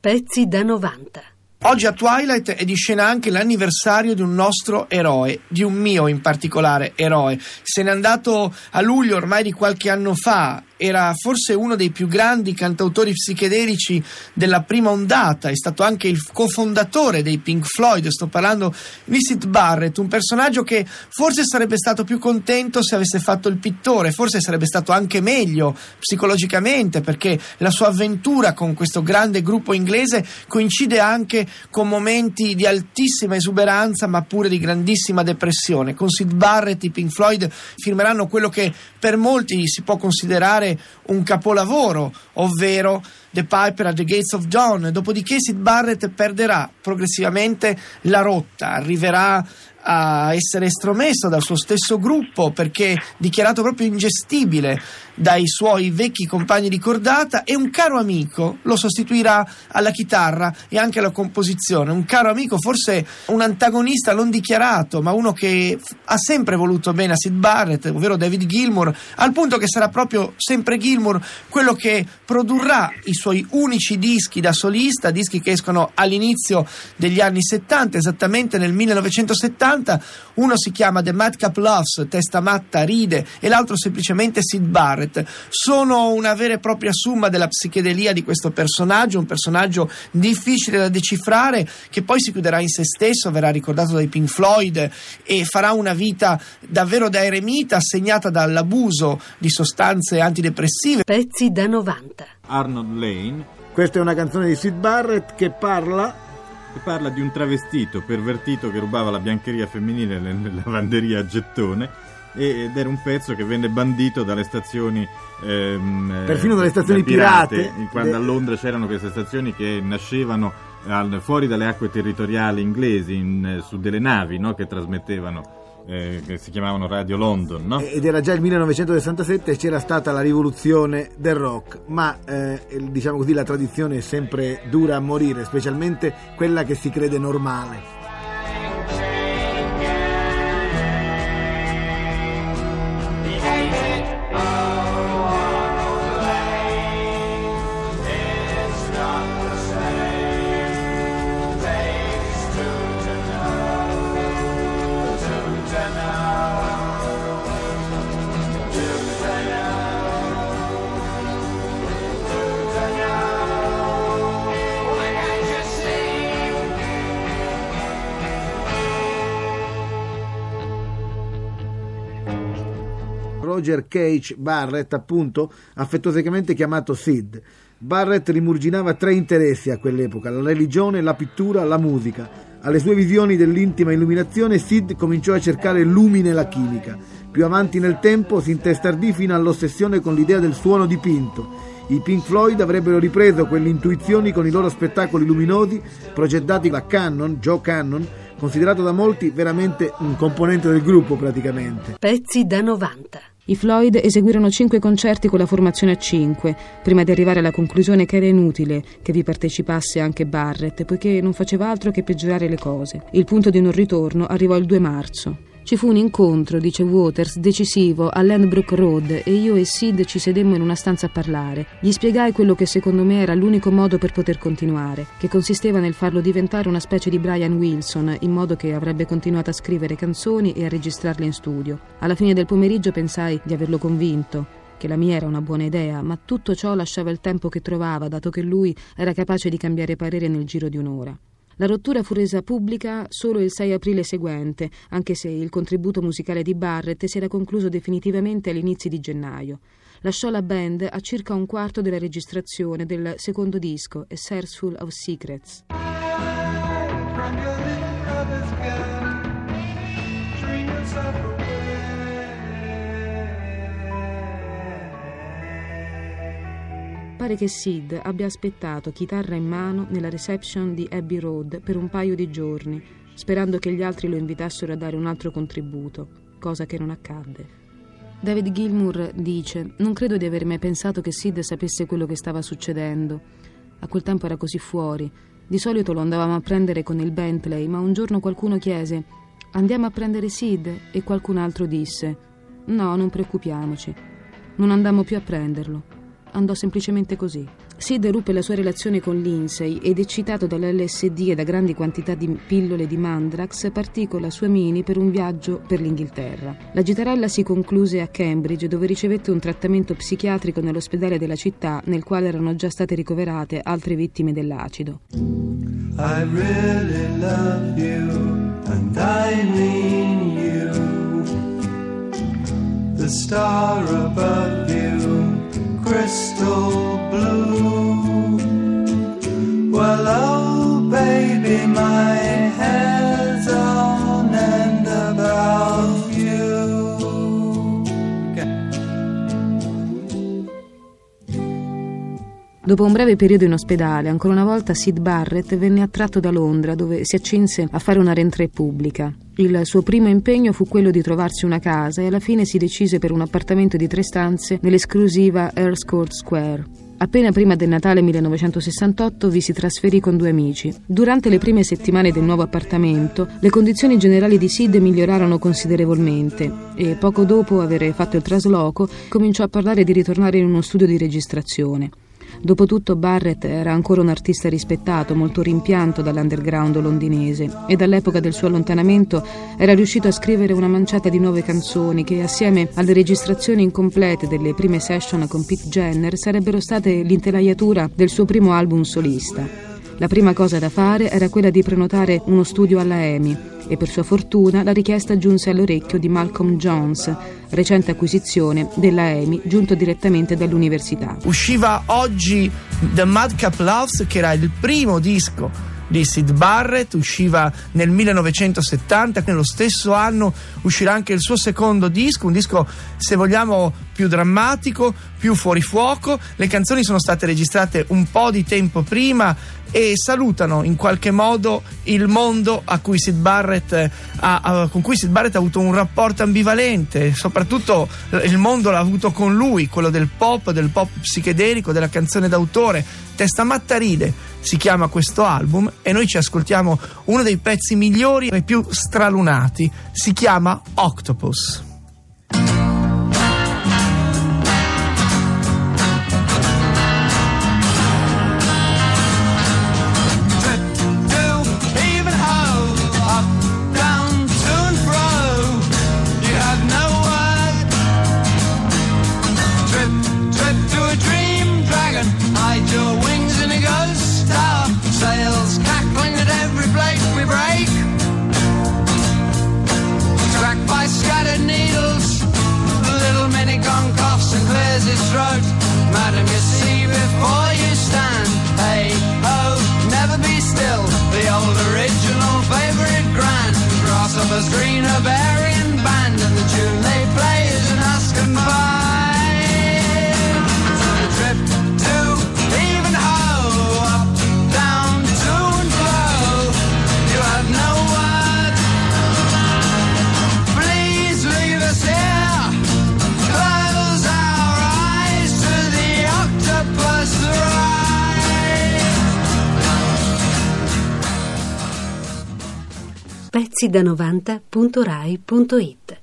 Pezzi da 90. Oggi a Twilight è di scena anche l'anniversario di un nostro eroe, di un mio in particolare eroe. Se n'è andato a luglio ormai di qualche anno fa era forse uno dei più grandi cantautori psichedelici della prima ondata, è stato anche il cofondatore dei Pink Floyd, sto parlando di Sid Barrett, un personaggio che forse sarebbe stato più contento se avesse fatto il pittore, forse sarebbe stato anche meglio psicologicamente perché la sua avventura con questo grande gruppo inglese coincide anche con momenti di altissima esuberanza ma pure di grandissima depressione. Con Sid Barrett i Pink Floyd firmeranno quello che per molti si può considerare un capolavoro, ovvero The Piper at the Gates of Dawn. Dopodiché Sid Barrett perderà progressivamente la rotta, arriverà a essere estromesso dal suo stesso gruppo perché dichiarato proprio ingestibile dai suoi vecchi compagni di cordata e un caro amico lo sostituirà alla chitarra e anche alla composizione. Un caro amico, forse un antagonista non dichiarato, ma uno che ha sempre voluto bene a Sid Barrett, ovvero David Gilmour, al punto che sarà proprio sempre Gilmour quello che produrrà i suoi unici dischi da solista, dischi che escono all'inizio degli anni 70, esattamente nel 1970. Uno si chiama The Madcap Loves, testa matta, ride, e l'altro semplicemente Sid Barrett. Sono una vera e propria summa della psichedelia di questo personaggio, un personaggio difficile da decifrare, che poi si chiuderà in se stesso, verrà ricordato dai Pink Floyd e farà una vita davvero da eremita, segnata dall'abuso di sostanze antidepressive. Pezzi da 90. Arnold Lane, Questa è una canzone di Sid Barrett che parla che parla di un travestito pervertito che rubava la biancheria femminile nella lavanderia a gettone ed era un pezzo che venne bandito dalle stazioni ehm, Perfino eh, dalle stazioni pirate, pirate. quando a Londra c'erano queste stazioni che nascevano al- fuori dalle acque territoriali inglesi in- eh, su delle navi no, che trasmettevano eh, che si chiamavano Radio London no? ed era già il 1967 e c'era stata la rivoluzione del rock, ma eh, diciamo così la tradizione è sempre dura a morire, specialmente quella che si crede normale. Roger Cage Barrett, appunto, affettuosamente chiamato Sid. Barrett rimurginava tre interessi a quell'epoca, la religione, la pittura, la musica. Alle sue visioni dell'intima illuminazione Sid cominciò a cercare lumine la chimica. Più avanti nel tempo si intestardì fino all'ossessione con l'idea del suono dipinto. I Pink Floyd avrebbero ripreso quelle intuizioni con i loro spettacoli luminosi progettati da Cannon, Joe Cannon, considerato da molti veramente un componente del gruppo praticamente. Pezzi da 90. I Floyd eseguirono cinque concerti con la formazione a cinque, prima di arrivare alla conclusione che era inutile che vi partecipasse anche Barrett, poiché non faceva altro che peggiorare le cose. Il punto di non ritorno arrivò il 2 marzo. Ci fu un incontro, dice Waters, decisivo a Landbrook Road e io e Sid ci sedemmo in una stanza a parlare. Gli spiegai quello che secondo me era l'unico modo per poter continuare, che consisteva nel farlo diventare una specie di Brian Wilson, in modo che avrebbe continuato a scrivere canzoni e a registrarle in studio. Alla fine del pomeriggio pensai di averlo convinto che la mia era una buona idea, ma tutto ciò lasciava il tempo che trovava, dato che lui era capace di cambiare parere nel giro di un'ora. La rottura fu resa pubblica solo il 6 aprile seguente, anche se il contributo musicale di Barrett si era concluso definitivamente all'inizio di gennaio. Lasciò la band a circa un quarto della registrazione del secondo disco, A Searchful of Secrets. Pare che Sid abbia aspettato chitarra in mano nella reception di Abbey Road per un paio di giorni, sperando che gli altri lo invitassero a dare un altro contributo, cosa che non accadde. David Gilmour dice: Non credo di aver mai pensato che Sid sapesse quello che stava succedendo. A quel tempo era così fuori. Di solito lo andavamo a prendere con il Bentley, ma un giorno qualcuno chiese: Andiamo a prendere Sid? E qualcun altro disse: No, non preoccupiamoci. Non andammo più a prenderlo. Andò semplicemente così. Sid ruppe la sua relazione con Lindsay ed eccitato dall'LSD e da grandi quantità di pillole di Mandrax partì con la sua Mini per un viaggio per l'Inghilterra. La gitarella si concluse a Cambridge dove ricevette un trattamento psichiatrico nell'ospedale della città nel quale erano già state ricoverate altre vittime dell'acido. I really love you and I mean you The star above you Bristol Blue. Dopo un breve periodo in ospedale, ancora una volta Sid Barrett venne attratto da Londra, dove si accinse a fare una rentrée pubblica. Il suo primo impegno fu quello di trovarsi una casa e alla fine si decise per un appartamento di tre stanze nell'esclusiva Earls Court Square. Appena prima del Natale 1968 vi si trasferì con due amici. Durante le prime settimane del nuovo appartamento, le condizioni generali di Sid migliorarono considerevolmente e poco dopo aver fatto il trasloco cominciò a parlare di ritornare in uno studio di registrazione. Dopotutto Barrett era ancora un artista rispettato, molto rimpianto dall'underground londinese e dall'epoca del suo allontanamento era riuscito a scrivere una manciata di nuove canzoni che assieme alle registrazioni incomplete delle prime session con Pete Jenner sarebbero state l'intelaiatura del suo primo album solista. La prima cosa da fare era quella di prenotare uno studio alla EMI e per sua fortuna la richiesta giunse all'orecchio di Malcolm Jones, recente acquisizione della EMI giunto direttamente dall'università. Usciva oggi The Madcap Loves che era il primo disco di Sid Barrett, usciva nel 1970, nello stesso anno uscirà anche il suo secondo disco, un disco se vogliamo più drammatico, più fuori fuoco, le canzoni sono state registrate un po' di tempo prima e salutano in qualche modo il mondo cui ha, a, con cui Sid Barrett ha avuto un rapporto ambivalente, soprattutto il mondo l'ha avuto con lui, quello del pop, del pop psichedelico, della canzone d'autore. Testa matta ride si chiama questo album e noi ci ascoltiamo uno dei pezzi migliori e più stralunati, si chiama Octopus. summer's greener berries. Pezzi da 90.rai.it